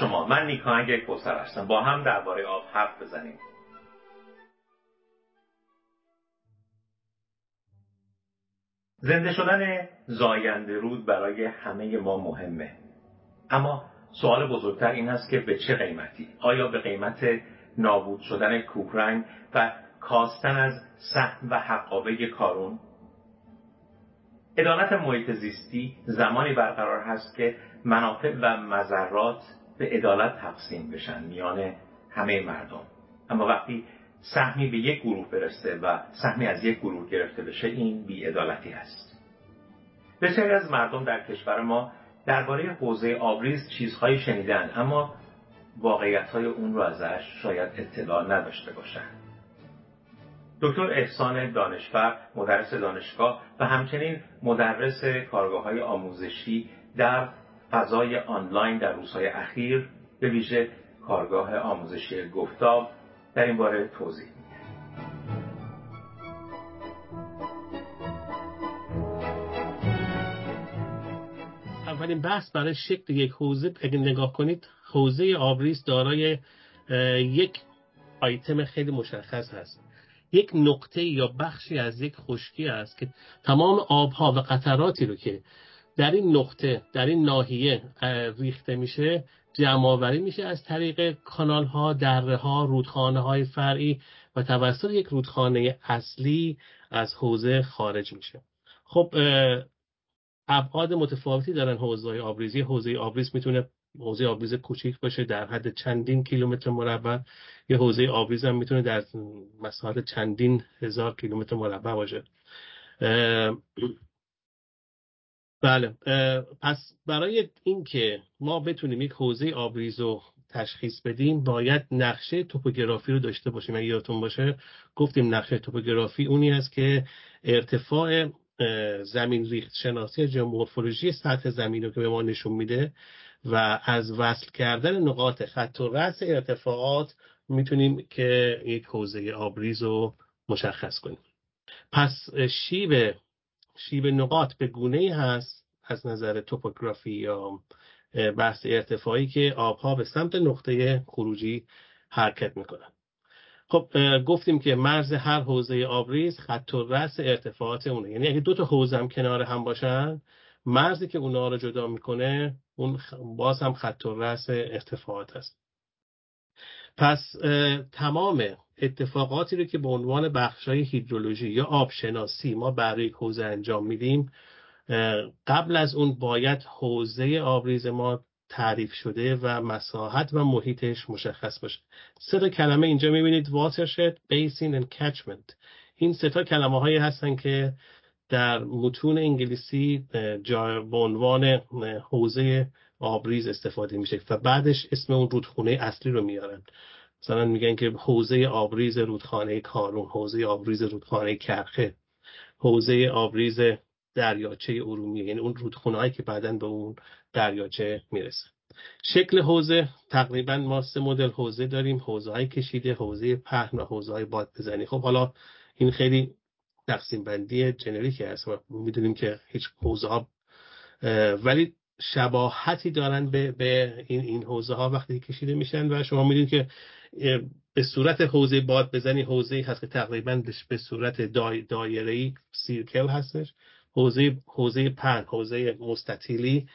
شما. من نیکاهنگ کوسر هستم. با هم درباره آب حرف بزنیم. زنده شدن زاینده رود برای همه ما مهمه. اما سوال بزرگتر این است که به چه قیمتی؟ آیا به قیمت نابود شدن کوهرنگ و کاستن از سهم و حقابه کارون؟ عدالت محیط زیستی زمانی برقرار هست که منافع و مذرات به عدالت تقسیم بشن میان همه مردم اما وقتی سهمی به یک گروه برسه و سهمی از یک گروه گرفته بشه این بیعدالتی هست بسیاری از مردم در کشور ما درباره حوزه آبریز چیزهایی شنیدن اما واقعیت های اون رو ازش شاید اطلاع نداشته باشند. دکتر احسان دانشور مدرس دانشگاه و همچنین مدرس کارگاه های آموزشی در فضای آنلاین در روزهای اخیر به ویژه کارگاه آموزشی گفتاب در این باره توضیح اولین بحث برای شکل یک حوزه اگه نگاه کنید حوزه آبریز دارای یک آیتم خیلی مشخص هست. یک نقطه یا بخشی از یک خشکی است که تمام آبها و قطراتی رو که در این نقطه در این ناحیه ریخته میشه جمع میشه از طریق کانال ها دره ها رودخانه های فرعی و توسط یک رودخانه اصلی از حوزه خارج میشه. خب ابعاد متفاوتی دارن حوزه آبریزی. حوزه آبریز می‌تونه حوزه آبریز کوچیک باشه در حد چندین کیلومتر مربع. یه حوزه آبریز هم می‌تونه در مساحت چندین هزار کیلومتر مربع باشه. بله. پس برای اینکه ما بتونیم یک حوزه آبریز رو تشخیص بدیم باید نقشه توپوگرافی رو داشته باشیم. اگه یادتون باشه گفتیم نقشه توپوگرافی اونی است که ارتفاع زمین ریخت شناسی جیومورفولوژی سطح زمین رو که به ما نشون میده و از وصل کردن نقاط خط و رأس ارتفاعات می‌تونیم که یک حوزه آبریز رو مشخص کنیم. پس شیب شیب نقاط به گونه ای هست از نظر توپوگرافی یا بحث ارتفاعی که آبها به سمت نقطه خروجی حرکت می‌کنن. خب گفتیم که مرز هر حوزه آبریز خط و رس ارتفاعات اونه. یعنی اگه دو تا حوزه هم کنار هم باشن مرزی که اونا رو جدا می‌کنه اون باز هم خط و رس ارتفاعات هست پس تمام اتفاقاتی رو که به عنوان بخشای هیدرولوژی یا آبشناسی ما برای حوزه انجام میدیم قبل از اون باید حوزه آبریز ما تعریف شده و مساحت و محیطش مشخص باشه. سه تا کلمه اینجا می‌بینید watershed, basin and catchment. این سه تا کلمه هایی هستن که در متون انگلیسی به عنوان حوزه آبریز استفاده میشه و بعدش اسم اون رودخونه اصلی رو میارن. مثلا میگن که حوزه آبریز رودخانه کارون حوزه آبریز رودخانه کرخه حوزه آبریز دریاچه ارومیه. یعنی اون رودخونه که بعدا به اون دریاچه می‌رسه. شکل حوزه تقریبا ما سه مدل حوزه داریم. حوزه های کشیده حوزه پهن و حوزه های باد بزنی. خب حالا این خیلی تقسیم بندی جنریکی هست و می‌دونیم که هیچ حوزه ها ولی شباهتی دارن به, به این این حوزه ها وقتی کشیده میشن و شما می‌دونید که به صورت حوزه باد بزنی حوزه هست که تقریبا به صورت دای دایره سیرکل هستش. حوزه حوزه پن حوزه مستطیلی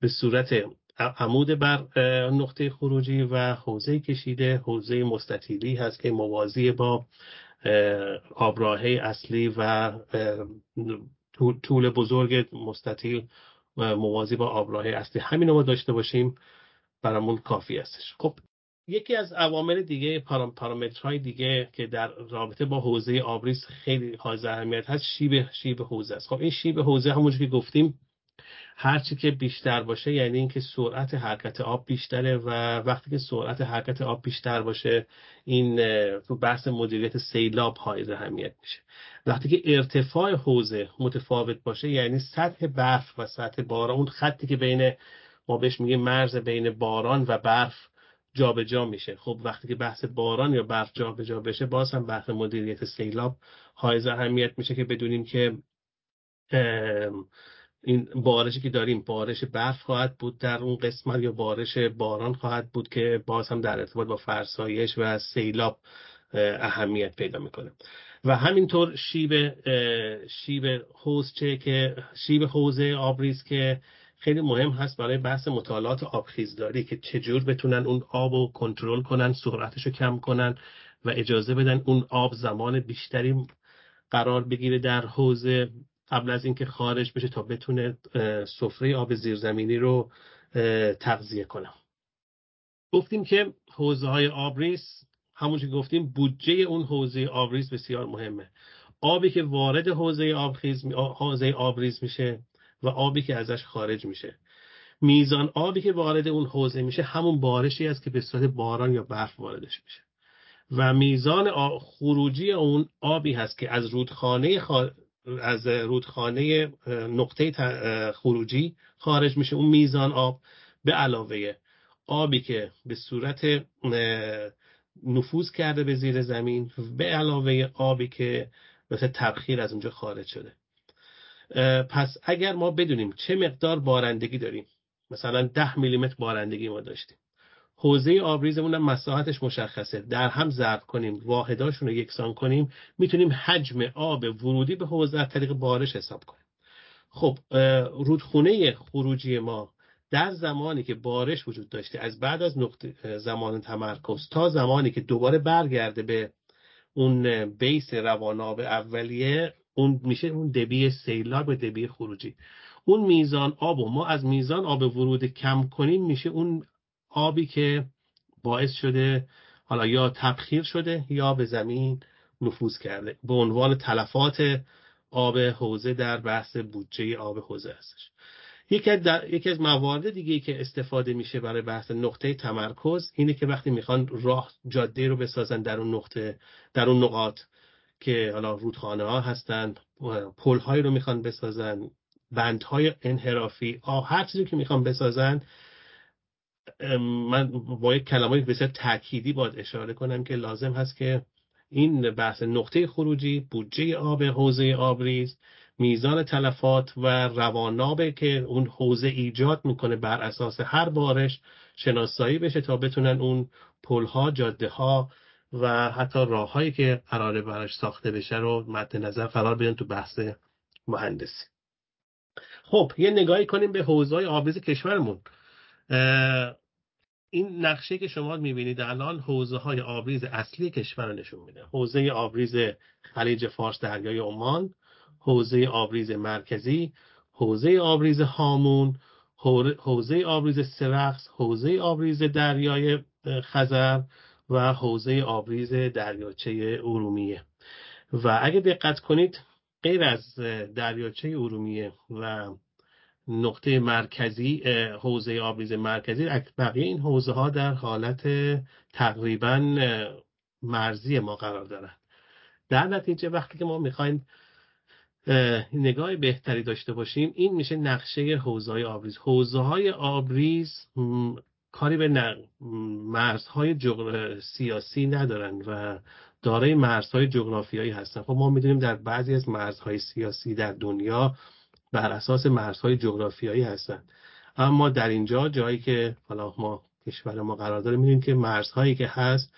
به صورت عمود بر نقطه خروجی و حوزه کشیده حوزه مستطیلی هست که موازی با آبراهه اصلی و طول بزرگ مستطیل موازی با آبراه اصلی. همین رو داشته باشیم. برامون کافی هستش. خب یکی از عوامل دیگه پارامترهای دیگه که در رابطه با حوزه آبریز خیلی حائز اهمیت هست شیب شیب حوزه است. خب این شیب حوزه همونجور که گفتیم هرچی که بیشتر باشه یعنی اینکه سرعت حرکت آب بیشتره و وقتی که سرعت حرکت آب بیشتر باشه این تو بحث مدیریت سیلاب حائز اهمیت میشه. وقتی که ارتفاع حوزه متفاوت باشه یعنی سطح برف و سطح باران اون خطی که بین ما بهش میگه مرز بین باران و برف جابجا جا میشه. خب وقتی که بحث باران یا برف جابجا جا بشه باز هم بحث مدیریت سیلاب حائز اهمیت میشه که بدونیم که این بارشی که داریم بارش برف خواهد بود در اون قسمت یا بارش باران خواهد بود که باز هم در ارتباط با فرسایش و سیلاب اهمیت پیدا می‌کنه. و همینطور شیب شیب حوزچه که شیب حوزه آبریز که خیلی مهم هست برای بحث مطالعات آبخیزداری که چجور بتونن اون آب رو کنترل کنن سرعتش رو کم کنن و اجازه بدن اون آب زمان بیشتری قرار بگیره در حوزه قبل از اینکه خارج بشه تا بتونه سفره آب زیرزمینی رو تغذیه کنه. گفتیم که حوزه های آبریز همون که گفتیم بودجه اون حوزه آبریز بسیار مهمه. آبی که وارد حوزه آبخیز حوزه آبریز میشه و آبی که ازش خارج میشه. میزان آبی که وارد اون حوزه میشه همون بارشی است که به صورت باران یا برف واردش میشه. و میزان خروجی اون آبی هست که از رودخانه از رودخانه نقطه خروجی خارج میشه. اون میزان آب به علاوه آبی که به صورت نفوذ کرده به زیر زمین به علاوه آبی که مثل تبخیر از اونجا خارج شده. پس اگر ما بدونیم چه مقدار بارندگی داریم مثلا ده میلیمتر بارندگی ما داشتیم حوزه آبریزمون هم مساحتش مشخصه در هم ضرب کنیم واحداشون رو یکسان کنیم می‌تونیم حجم آب ورودی به حوزه از طریق بارش حساب کنیم. خب رودخونه خروجی ما در زمانی که بارش وجود داشته از بعد از نقطه زمان تمرکز تا زمانی که دوباره برگرده به اون بیس رواناب اولیه اون میشه اون دبی سیلاب به دبی خروجی. اون میزان آب و ما از میزان آب ورود کم کنیم میشه اون آبی که باعث شده حالا یا تبخیر شده یا به زمین نفوذ کرده. به عنوان تلفات آب حوزه در بحث بودجه آب حوزه هستش. یکی از, یکی از موارد دیگه که استفاده میشه برای بحث نقطه تمرکز اینه که وقتی می‌خوان راه جاده رو بسازن در اون نقطه در اون نقاط که حالا رودخانه ها هستن پل های رو می‌خوان بسازن بندهای انحرافی آه هر چیزی که می‌خوان بسازن من با یک کلمه بسیار تأکیدی باید اشاره کنم که لازم هست که این بحث نقطه خروجی بودجه آب حوزه آبریز میزان تلفات و روانابه که اون حوزه ایجاد می‌کنه بر اساس هر بارش شناسایی بشه تا بتونن اون پلها جاده ها و حتی راههایی که قراره براش ساخته بشه رو مد نظر قرار بدن تو بحث مهندسی. خب یه نگاهی کنیم به حوزه های آبریز کشورمون این نقشه که شما می‌بینید الان حوزه های آبریز اصلی کشور نشون میده. حوزه آبریز خلیج فارس دریای عمان حوزه آبریز مرکزی حوزه آبریز هامون حوزه آبریز سرخس حوزه آبریز دریای خزر و حوزه آبریز دریاچه ارومیه. و اگه دقت کنید غیر از دریاچه ارومیه و نقطه مرکزی حوزه آبریز مرکزی بقیه این حوزه ها در حالت تقریبا مرزی ما قرار دارند در نتیجه وقتی که ما می‌خوایم نگاه بهتری داشته باشیم این میشه نقشه حوزه های آبریز. حوزه های آبریز کاری به مرزهای سیاسی ندارن و دارای مرزهای جغرافیایی هستن خب ما می‌دونیم در بعضی از مرزهای سیاسی در دنیا بر اساس مرزهای جغرافیایی هستن اما در اینجا جایی که حالا ما کشور ما قرار داره می‌دونیم که مرزهایی که هست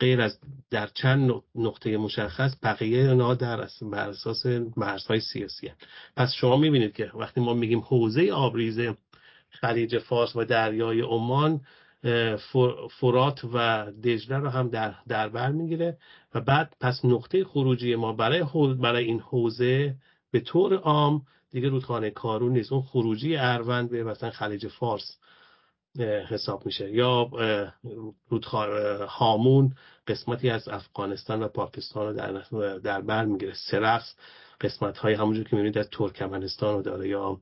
غیر از در چند نقطه مشخص بقیه اونا در بر اساس مرزهای سیاسی هست. پس شما می‌بینید که وقتی ما میگیم حوزه آبریزه خلیج فارس و دریای عمان فرات و دجله رو هم در, در بر می‌گیره. و بعد پس نقطه خروجی ما برای, برای این حوزه به طور عام دیگه رودخانه کارون نیست. اون خروجی اروند به مثلا خلیج فارس حساب میشه. یا رودخانه هامون قسمتی از افغانستان و پاکستان رو در, در بر می‌گیره. سرخس قسمت های همونجور که می‌بینید از ترکمنستان رو داره یا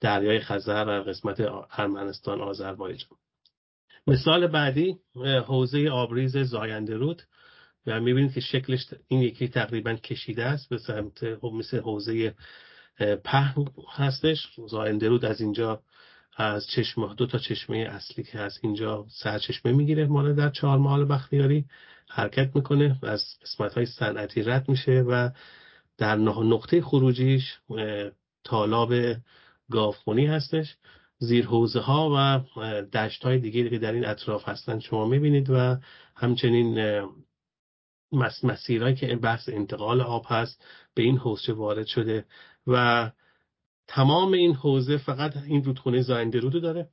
دریای خزر و قسمت ارمنستان آذربایجان. مثال بعدی حوزه آبریز زاینده رود. و می‌بینید که شکلش این یکی تقریبا کشیده است به سمت مثل حوزه پهن هستش. زاینده رود از اینجا از چشمه دو تا چشمه اصلی که هست اینجا سرچشمه می‌گیره مال در چهار مال بختیاری حرکت می‌کنه از قسمت های صنعتی رد میشه و در نقطه خروجیش تالاب گاوخونی هستش. زیر حوزه ها و دشت های دیگه که در این اطراف هستن شما می‌بینید و همچنین مسیرهایی که بحث انتقال آب هست به این حوزه وارد شده و تمام این حوزه فقط این رودخونه زاینده رودو داره.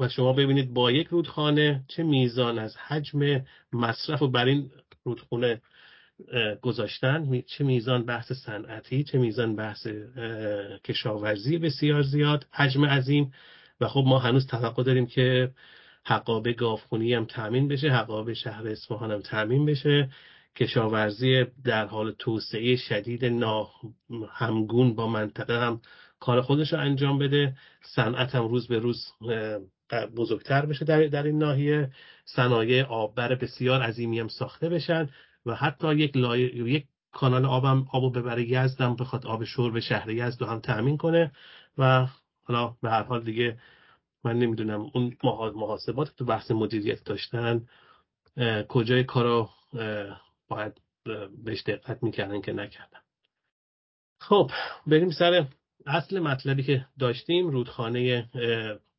و شما ببینید با یک رودخانه چه میزان از حجم مصرف و بر این رودخونه گذاشتن. چه میزان بحث صنعتی چه میزان بحث کشاورزی بسیار زیاد حجم عظیم. و خب ما هنوز توقع داریم که حقابه گاوخونی هم تامین بشه حقابه شهر اصفهان هم تامین بشه. کشاورزی در حال توسعه شدید همگون با منطقه هم کار خودش رو انجام بده. صنعت هم روز به روز بزرگتر بشه در, در این ناحیه. صنایع آببر بسیار عظیمی هم ساخته بشن. و حتی یک, لای... یک کانال آبم آبو ببره یزدم بخواد آب شور به شهر یزد هم تأمین کنه و حالا به هر حال دیگه من نمی‌دونم اون محاسبات تو بحث مدیریت داشتن کجای کارو باید بهش دقت می‌کردن که نکردن. خب بریم سر اصل مطلبی که داشتیم رودخانه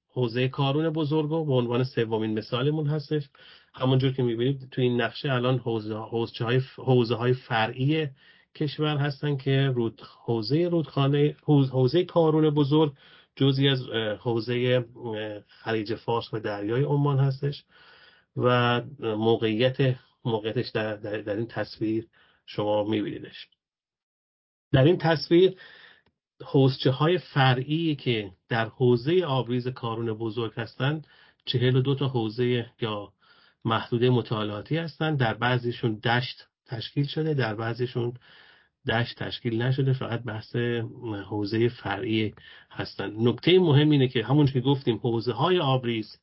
حوزه کارون بزرگو به عنوان سومین مثالمون هستش. همونجور که می‌بینید تو این نقشه الان حوزه, حوزه, های, فرعی کشور هستن که رود حوزه رودخانه حوزه کارون بزرگ جزی از حوزه خلیج فارس و دریای عمان هستش و موقعیت موقعیتش در, در, در این تصویر شما میبینیدش. در این تصویر حوزچه های فرعی که در حوزه آبریز کارون بزرگ هستند چهل و دو تا حوزه یا محدوده مطالعاتی هستند در بعضیشون دشت تشکیل شده در بعضیشون دشت تشکیل نشده. فقط بحث حوزه فرعی هستند نکته مهم اینه که همون که گفتیم حوزه های آبریز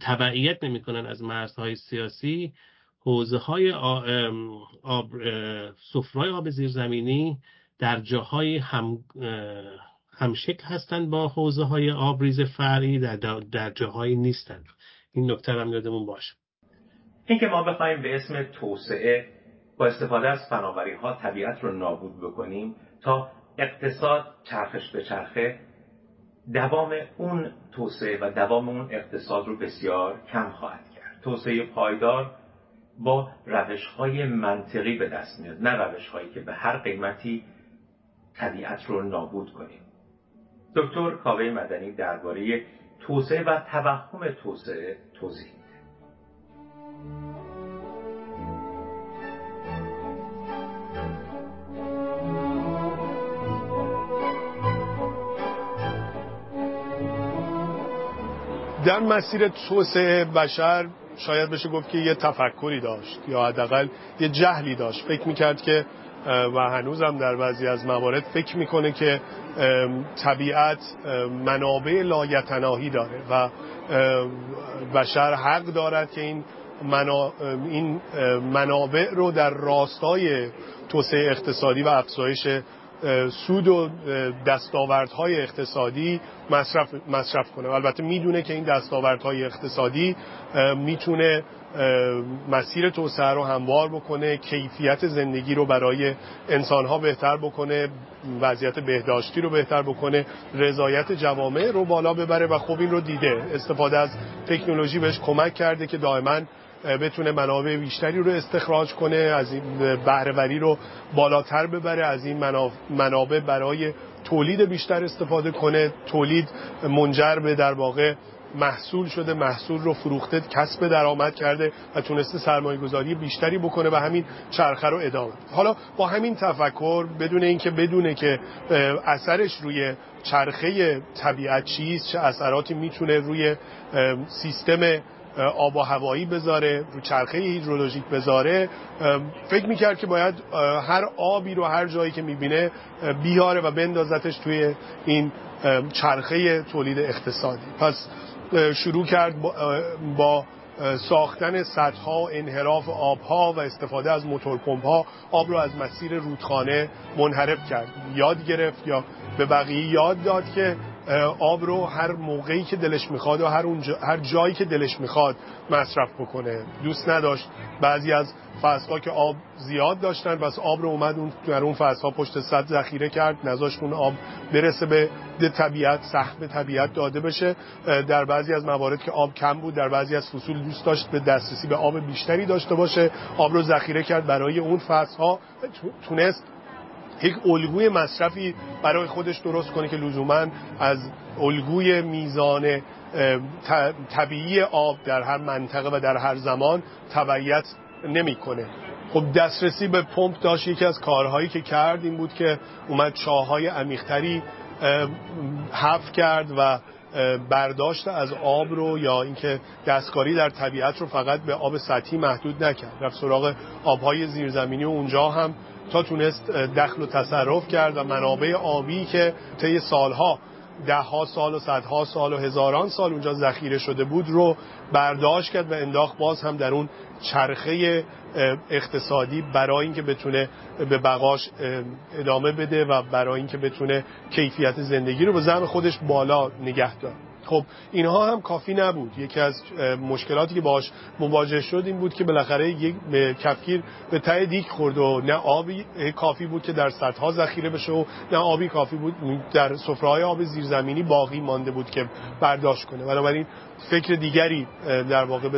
تبعیت نمی‌کنن از مرزهای سیاسی. حوزه های آب سفرای آب زیرزمینی در جاهای هم همشکل هستند با حوزه های آبریز فرعی در, در جاهایی نیستند این نکته هم یادمون باشه. اینکه ما بخوایم به اسم توسعه با استفاده از فناوری ها طبیعت رو نابود بکنیم تا اقتصاد چرخش به چرخه دوام اون توسعه و دوام اون اقتصاد رو بسیار کم خواهد کرد. توسعه پایدار با روش های منطقی به دست میاد نه روش هایی که به هر قیمتی طبیعت رو نابود کنیم. دکتر کاوه مدنی درباره توسعه و توهم توسعه توضیح در مسیر توسعه بشر شاید بشه گفت که یه تفکری داشت یا حداقل یه جهلی داشت. فکر می‌کرد که و هنوزم در بعضی از موارد فکر می‌کنه که طبیعت منابع لایتناهی داره و بشر حق دارد که این این منابع رو در راستای توسعه اقتصادی و افزایش سود و دستاوردهای اقتصادی مصرف, مصرف کنه. البته می‌دونه که این دستاوردهای اقتصادی می‌تونه مسیر توسعه رو هموار بکنه کیفیت زندگی رو برای انسانها بهتر بکنه وضعیت بهداشتی رو بهتر بکنه رضایت جوامع رو بالا ببره و خب این رو دیده. استفاده از تکنولوژی بهش کمک کرده که دائما بتونه منابع بیشتری رو استخراج کنه از این بهرهوری رو بالاتر ببره از این منابع برای تولید بیشتر استفاده کنه تولید منجر به در واقع محصول شده محصول رو فروخته کسب درآمد کرده و تونسته سرمایه گذاری بیشتری بکنه و همین چرخه رو ادامه حالا با همین تفکر بدون اینکه بدونه که اثرش روی چرخه طبیعت چیست چه اثراتی می‌تونه روی سیستم آب و هوایی بذاره رو چرخه هیدرولوژیک بذاره فکر می‌کرد که باید هر آبی رو هر جایی که می‌بینه بیاره و بندازتش توی این چرخه تولید اقتصادی. پس شروع کرد با ساختن سدها انحراف آبها و استفاده از موتور ها آب رو از مسیر رودخانه منحرف کرد. یاد گرفت یا به بقیه یاد داد که آب رو هر موقعی که دلش می‌خواد و هر, هر جایی که دلش می‌خواد مصرف بکنه. دوست نداشت. بعضی از فصلها که آب زیاد داشتن بس آب رو اومد اون در اون فصلها پشت صد ذخیره کرد نذاشت اون آب برسه به طبیعت سهم طبیعت داده بشه. در بعضی از موارد که آب کم بود در بعضی از فصول دوست داشت به دسترسی به آب بیشتری داشته باشه. آب رو ذخیره کرد برای اون فصلها تونست یک الگوی مصرفی برای خودش درست کنه که لزوما از الگوی میزان طبیعی آب در هر منطقه و در هر زمان تبعیت نمی‌کنه. خب دسترسی به پمپ داشت یکی از کارهایی که کرد این بود که اومد چاهای عمیقتری حف کرد و برداشت از آب رو یا اینکه دستکاری در طبیعت رو فقط به آب سطحی محدود نکرد. رفت سراغ آبهای زیرزمینی و اونجا هم تا تونست دخل و تصرف کرد و منابع آبی که طی سالها ده ها سال و صدها سال و هزاران سال اونجا ذخیره شده بود رو برداشت کرد و انداخت باز هم در اون چرخه اقتصادی برای اینکه بتونه به بقاش ادامه بده و برای اینکه بتونه کیفیت زندگی رو به زم خودش بالا نگه داره. خب اینها هم کافی نبود. یکی از مشکلاتی که باش مواجه شد این بود که بالاخره یک کفگیر به ته دیک خورد و نه آبی کافی بود که در سطح ذخیره بشه و نه آبی کافی بود. در سفره‌های آب زیرزمینی باقی مانده بود که برداشت کنه. بنابراین فکر دیگری در واقع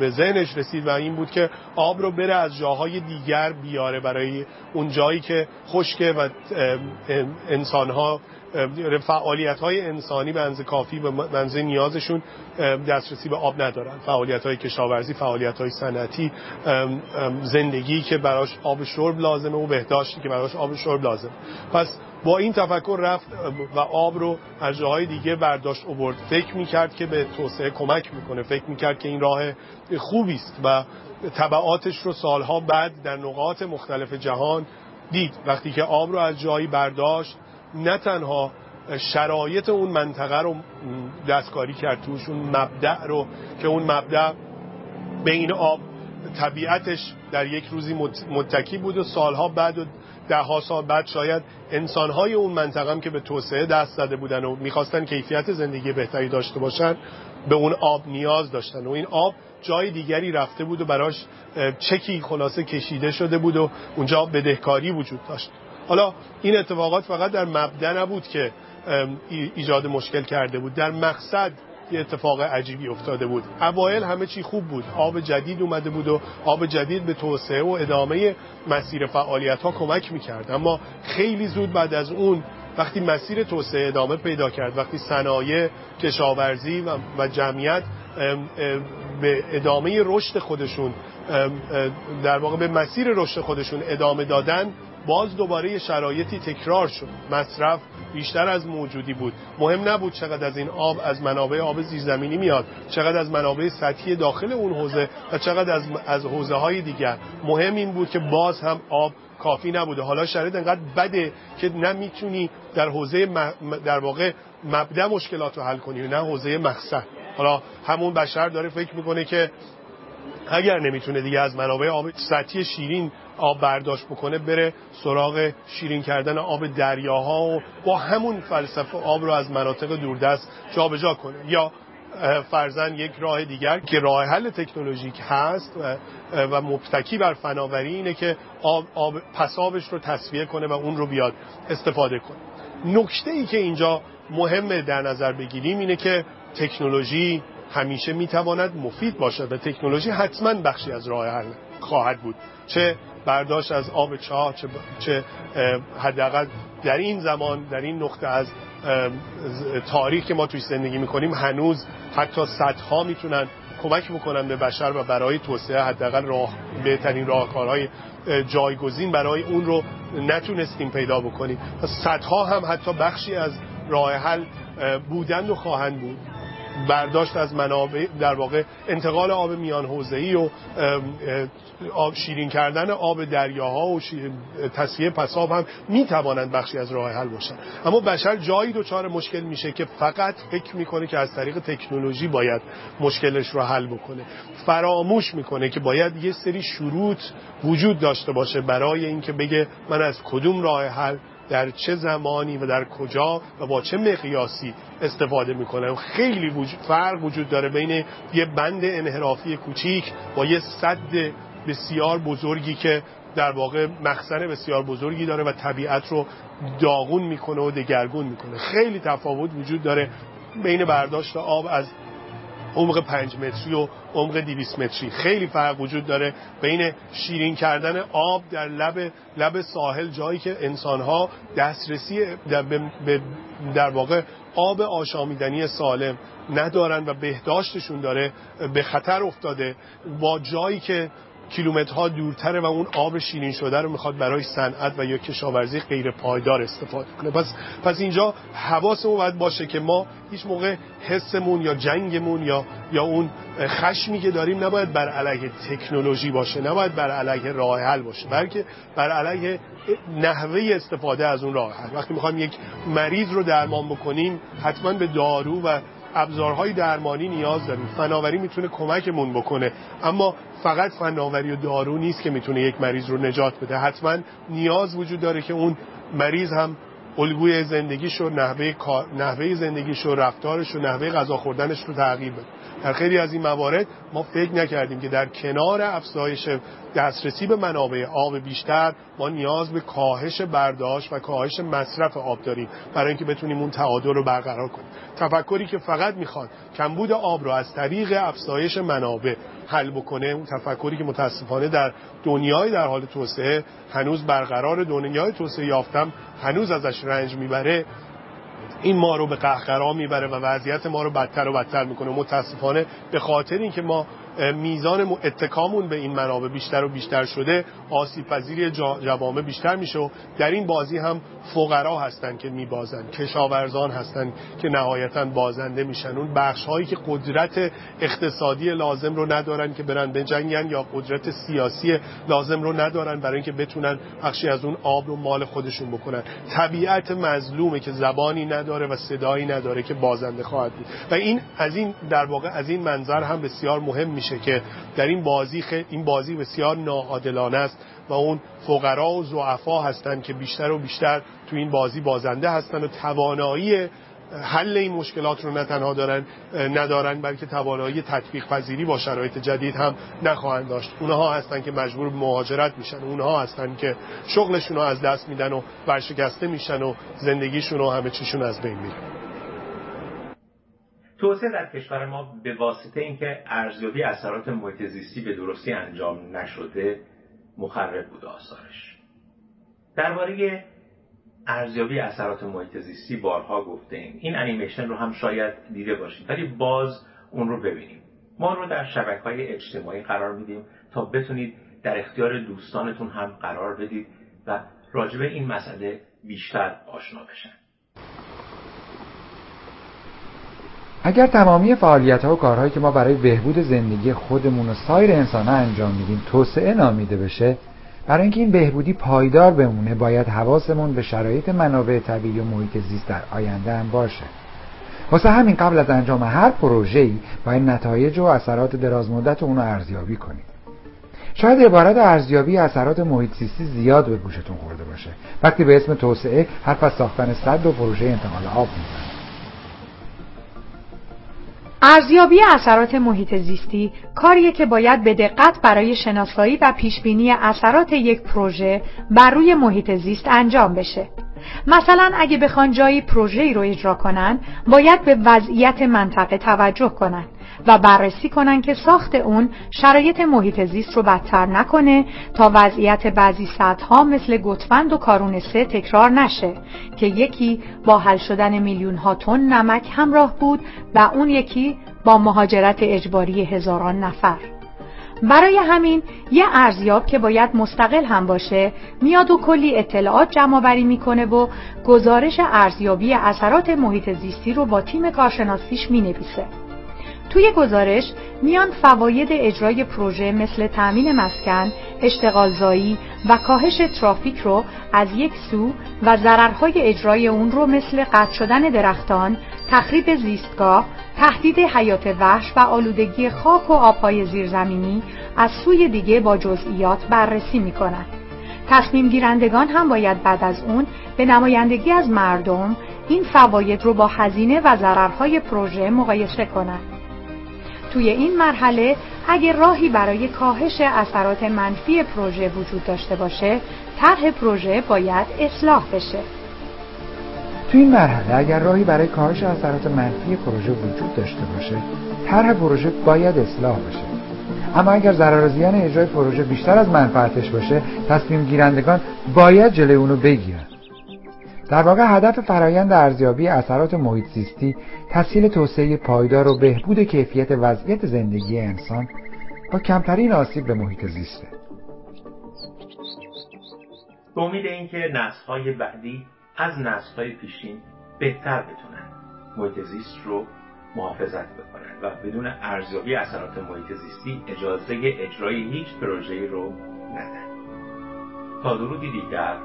به ذهنش رسید و این بود که آب رو بره از جاهای دیگر بیاره برای اون جایی که خشکه و انسانها فعالیت های انسانی به انزه کافی و منزه نیازشون دسترسی به آب ندارن. فعالیت های کشاورزی فعالیت های سنتی زندگی که براش آب شرب لازمه و بهداشتی که براش آب شرب لازم پس با این تفکر رفت و آب رو از جاهای دیگه برداشت اوورد فکر می‌کرد که به توسعه کمک می‌کنه. فکر می‌کرد که این راه خوبی است و طبعاتش رو سالها بعد در نقاط مختلف جهان دید. وقتی که آب رو از جایی برداشت نه تنها شرایط اون منطقه رو دستکاری کرد توش اون مبدع رو که اون مبدع بین آب طبیعتش در یک روزی متکی بود و سالها بعد و ده ها سال بعد شاید انسانهای اون منطقه هم که به توسعه دست زده بودن و می‌خواستن کیفیت زندگی بهتری داشته باشن به اون آب نیاز داشتن و این آب جای دیگری رفته بود و براش چکی خلاصه کشیده شده بود و اونجا بدهکاری وجود داشت. حالا این اتفاقات فقط در مبدع نبود که ایجاد مشکل کرده بود. در مقصد یه اتفاق عجیبی افتاده بود. اوایل همه چی خوب بود. آب جدید اومده بود و آب جدید به توسعه و ادامه مسیر فعالیت ها کمک می‌کرد. اما خیلی زود بعد از اون وقتی مسیر توسعه ادامه پیدا کرد وقتی صنایع کشاورزی و جمعیت به ادامه رشد خودشون در واقع به مسیر رشد خودشون ادامه دادن باز دوباره شرایطی تکرار شد. مصرف بیشتر از موجودی بود. مهم نبود چقدر از این آب از منابع آب زیرزمینی میاد چقدر از منابع سطحی داخل اون حوزه و چقدر از از حوزه های دیگر. مهم این بود که باز هم آب کافی نبوده. حالا شرایط انقدر بده که نمی‌تونی در حوزه در واقع مبدا مشکلات رو حل کنی نه حوزه مقصد حالا همون بشر داره فکر می‌کنه که اگر نمی‌تونه دیگه از منابع آب سطحی شیرین آب برداشت بکنه بره سراغ شیرین کردن آب دریاها و با همون فلسفه آب رو از مناطق دوردست جابجا کنه. یا فرزن یک راه دیگر که راه حل تکنولوژیک هست و, و مبتکی بر فناوری اینه که آب, آب پسابش رو تصفیه کنه و اون رو بیاد استفاده کنه. نکته ای که اینجا مهمه در نظر بگیریم اینه که تکنولوژی همیشه می‌تواند مفید باشد و تکنولوژی حتما بخشی از راه حل خواهد بود. چه برداشت از آب چاه چه, حداقل در این زمان در این نقطه از تاریخ که ما توی زندگی می‌کنیم هنوز حتی صدها می‌تونن کمک بکنن به بشر و برای توسعه حداقل راه بهترین راهکارهای جایگزین برای اون رو نتونستیم پیدا بکنیم. صدها هم حتی بخشی از راه حل بودند و خواهند بود. برداشت از منابع در واقع انتقال آب میان حوزه‌ای و آب شیرین کردن آب دریاها و تصفیه پساب هم می‌توانند بخشی از راه حل باشن اما بشر جایی دچار مشکل میشه که فقط فکر می‌کنه که از طریق تکنولوژی باید مشکلش رو حل بکنه. فراموش می‌کنه که باید یه سری شروط وجود داشته باشه برای اینکه بگه من از کدوم راه حل در چه زمانی و در کجا و با چه مقیاسی استفاده می‌کنه. خیلی فرق وجود داره بین یه بند انحرافی کوچیک با یه صد بسیار بزرگی که در واقع مخزن بسیار بزرگی داره و طبیعت رو داغون می‌کنه و دگرگون می‌کنه. خیلی تفاوت وجود داره بین برداشت آب از عمق پنج متری و عمق 200 متری. خیلی فرق وجود داره بین شیرین کردن آب در لب لب ساحل جایی که انسانها دسترسی در واقع آب آشامیدنی سالم ندارن و بهداشتشون داره به خطر افتاده. با جایی که کیلومترها دورتره و اون آب شیرین شده رو می‌خواد برای صنعت و یا کشاورزی غیر پایدار استفاده کنه. پس پس اینجا حواسمون باید باشه که ما هیچ موقع حسمون یا جنگمون یا یا اون خشمی که داریم نباید بر علیه تکنولوژی باشه نباید بر علیه راه حل باشه بلکه بر علیه نحوه استفاده از اون راه حل. وقتی می‌خوایم یک مریض رو درمان بکنیم حتما به دارو و ابزارهای درمانی نیاز داریم. فناوری می‌تونه کمکمون بکنه. اما فقط فناوری و دارو نیست که می‌تونه یک مریض رو نجات بده. حتما نیاز وجود داره که اون مریض هم الگوی زندگیش و نحوه, نحوه زندگیش و رفتارش و نحوه غذا خوردنش رو تغییر بده. در خیلی از این موارد ما فکر نکردیم که در کنار افزایش دسترسی به منابع آب بیشتر ما نیاز به کاهش برداشت و کاهش مصرف آب داریم برای اینکه بتونیم اون تعادل رو برقرار کنیم. تفکری که فقط می‌خواد کمبود آب رو از طریق افزایش منابع حل بکنه اون تفکری که متاسفانه در دنیای در حال توسعه هنوز برقرار دنیای توسعه یافتم هنوز ازش رنج می‌بره این ما رو به قهقرا می‌بره و وضعیت ما رو بدتر و بدتر می‌کنه. متاسفانه به خاطر اینکه ما میزان اتکامون به این منابع بیشتر و بیشتر شده آسیب پذیری جوامع بیشتر میشه و در این بازی هم فقرا هستن که میبازن کشاورزان هستن که نهایتا بازنده میشن. اون بخش هایی که قدرت اقتصادی لازم رو ندارن که برن به جنگن یا قدرت سیاسی لازم رو ندارن برای اینکه بتونن بخشی از اون آب رو مال خودشون بکنن. طبیعت مظلومه که زبانی نداره و صدایی نداره که بازنده خواهد بود. و این از این در واقع از این منظر هم بسیار مهم میشه. که در این بازی این بازی بسیار ناعادلانه است و اون فقرا و ضعفا هستند که بیشتر و بیشتر تو این بازی بازنده هستند و توانایی حل این مشکلات رو نه تنها دارن ندارن بلکه توانایی تطبیق پذیری با شرایط جدید هم نخواهند داشت. اونها هستن که مجبور به مهاجرت میشن. اونها هستن که شغلشون رو از دست میدن و ورشکسته میشن و زندگیشون و همه چیشون از بین میره توسعه در کشور ما به واسطه اینکه ارزیابی اثرات محیط زیستی به درستی انجام نشده مخرب بوده آثارش. درباره ارزیابی اثرات محیط زیستی بارها گفته ایم این انیمیشن رو هم شاید دیده باشید ولی باز اون رو ببینیم. ما رو در شبکه های اجتماعی قرار میدیم تا بتونید در اختیار دوستانتون هم قرار بدید و راجبه این مسئله بیشتر آشنا بشن. اگر تمامی فعالیت ها و کارهایی که ما برای بهبود زندگی خودمون و سایر انسان ها انجام میدیم توسعه نامیده بشه برای اینکه این بهبودی پایدار بمونه باید حواسمون به شرایط منابع طبیعی و محیط زیست در آینده هم باشه. واسه همین قبل از انجام هر پروژه‌ای باید نتایج و اثرات درازمدت اون رو ارزیابی کنیم شاید عبارت ارزیابی اثرات محیط زیستی زیاد به گوشتون خورده باشه. وقتی به اسم توسعه حرف از ساختن صد و پروژه انتقال آب می‌زنه ارزیابی اثرات محیط زیستی کاریه که باید به دقت برای شناسایی و پیشبینی اثرات یک پروژه بر روی محیط زیست انجام بشه. مثلا اگه بخوان جایی پروژه‌ای رو اجرا کنن باید به وضعیت منطقه توجه کنن و بررسی کنن که ساخت اون شرایط محیط زیست رو بدتر نکنه تا وضعیت بعضی سطح مثل گتفند و کارون سه تکرار نشه که یکی با حل شدن میلیون ها تن نمک همراه بود و اون یکی با مهاجرت اجباری هزاران نفر. برای همین یه ارزیاب که باید مستقل هم باشه میاد و کلی اطلاعات جمع آوری می‌کنه و گزارش ارزیابی اثرات محیط زیستی رو با تیم کارشناسیش می‌نویسه. توی گزارش میان فواید اجرای پروژه مثل تأمین مسکن، اشتغالزایی و کاهش ترافیک رو از یک سو و ضررهای اجرای اون رو مثل قطع شدن درختان، تخریب زیستگاه، تهدید حیات وحش و آلودگی خاک و آبهای زیرزمینی از سوی دیگه با جزئیات بررسی می‌کنند. تصمیم گیرندگان هم باید بعد از اون به نمایندگی از مردم این فواید رو با هزینه و ضررهای پروژه مقایسه کنند. توی این مرحله اگر راهی برای کاهش اثرات منفی پروژه وجود داشته باشه طرح پروژه باید اصلاح بشه. تو این مرحله اگر راهی برای کاهش اثرات منفی پروژه وجود داشته باشه طرح پروژه باید اصلاح بشه. اما اگر ضرر زیان اجرای پروژه بیشتر از منفعتش باشه تصمیم گیرندگان باید جلوی اونو بگیرن. در واقع هدف فرایند ارزیابی اثرات محیط زیستی تسهیل توسعه پایدار و بهبود کیفیت وضعیت زندگی انسان با کمترین آسیب به محیط زیسته. به امید اینکه نسل‌های بعدی از نسل‌های پیشین بهتر بتونن محیط زیست رو محافظت بکنن و بدون ارزیابی اثرات محیط زیستی اجازه اجرای هیچ پروژه‌ای رو ندن. تا درودی دیگر